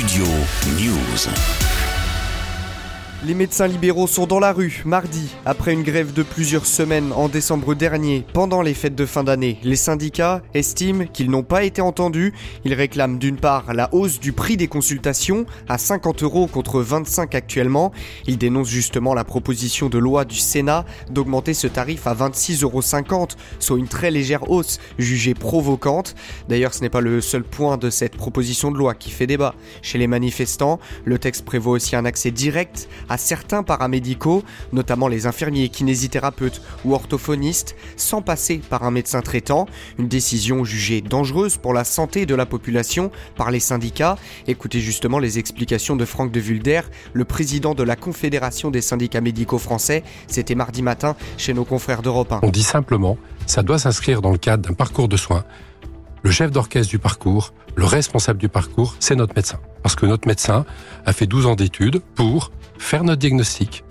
Studio News. Les médecins libéraux sont dans la rue mardi, après une grève de plusieurs semaines en décembre dernier, pendant les fêtes de fin d'année. Les syndicats estiment qu'ils n'ont pas été entendus. Ils réclament d'une part la hausse du prix des consultations à 50 euros contre 25 actuellement. Ils dénoncent justement la proposition de loi du Sénat d'augmenter ce tarif à 26,50 euros, soit une très légère hausse jugée provocante. D'ailleurs, ce n'est pas le seul point de cette proposition de loi qui fait débat. Chez les manifestants, le texte prévoit aussi un accès direct à certains paramédicaux, notamment les infirmiers, kinésithérapeutes ou orthophonistes, sans passer par un médecin traitant. Une décision jugée dangereuse pour la santé de la population par les syndicats. Écoutez justement les explications de Franck de Vulder, le président de la Confédération des syndicats médicaux français. C'était mardi matin chez nos confrères d'Europe 1. On dit simplement, ça doit s'inscrire dans le cadre d'un parcours de soins. Le chef d'orchestre du parcours, le responsable du parcours, c'est notre médecin. Parce que notre médecin a fait 12 ans d'études pour faire notre diagnostic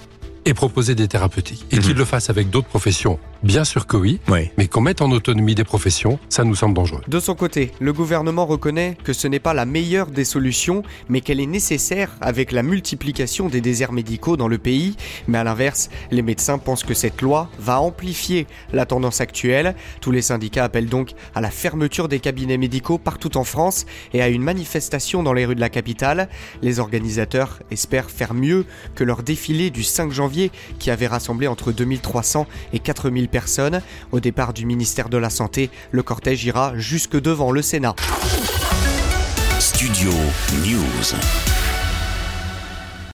et proposer des thérapeutiques. Et qu'il le fasse avec d'autres professions, bien sûr que oui, mais qu'on mette en autonomie des professions, ça nous semble dangereux. De son côté, le gouvernement reconnaît que ce n'est pas la meilleure des solutions, mais qu'elle est nécessaire avec la multiplication des déserts médicaux dans le pays. Mais à l'inverse, les médecins pensent que cette loi va amplifier la tendance actuelle. Tous les syndicats appellent donc à la fermeture des cabinets médicaux partout en France et à une manifestation dans les rues de la capitale. Les organisateurs espèrent faire mieux que leur défilé du 5 qui avait rassemblé entre 2300 et 4000 personnes. Au départ du ministère de la Santé, le cortège ira jusque devant le Sénat. Studio News.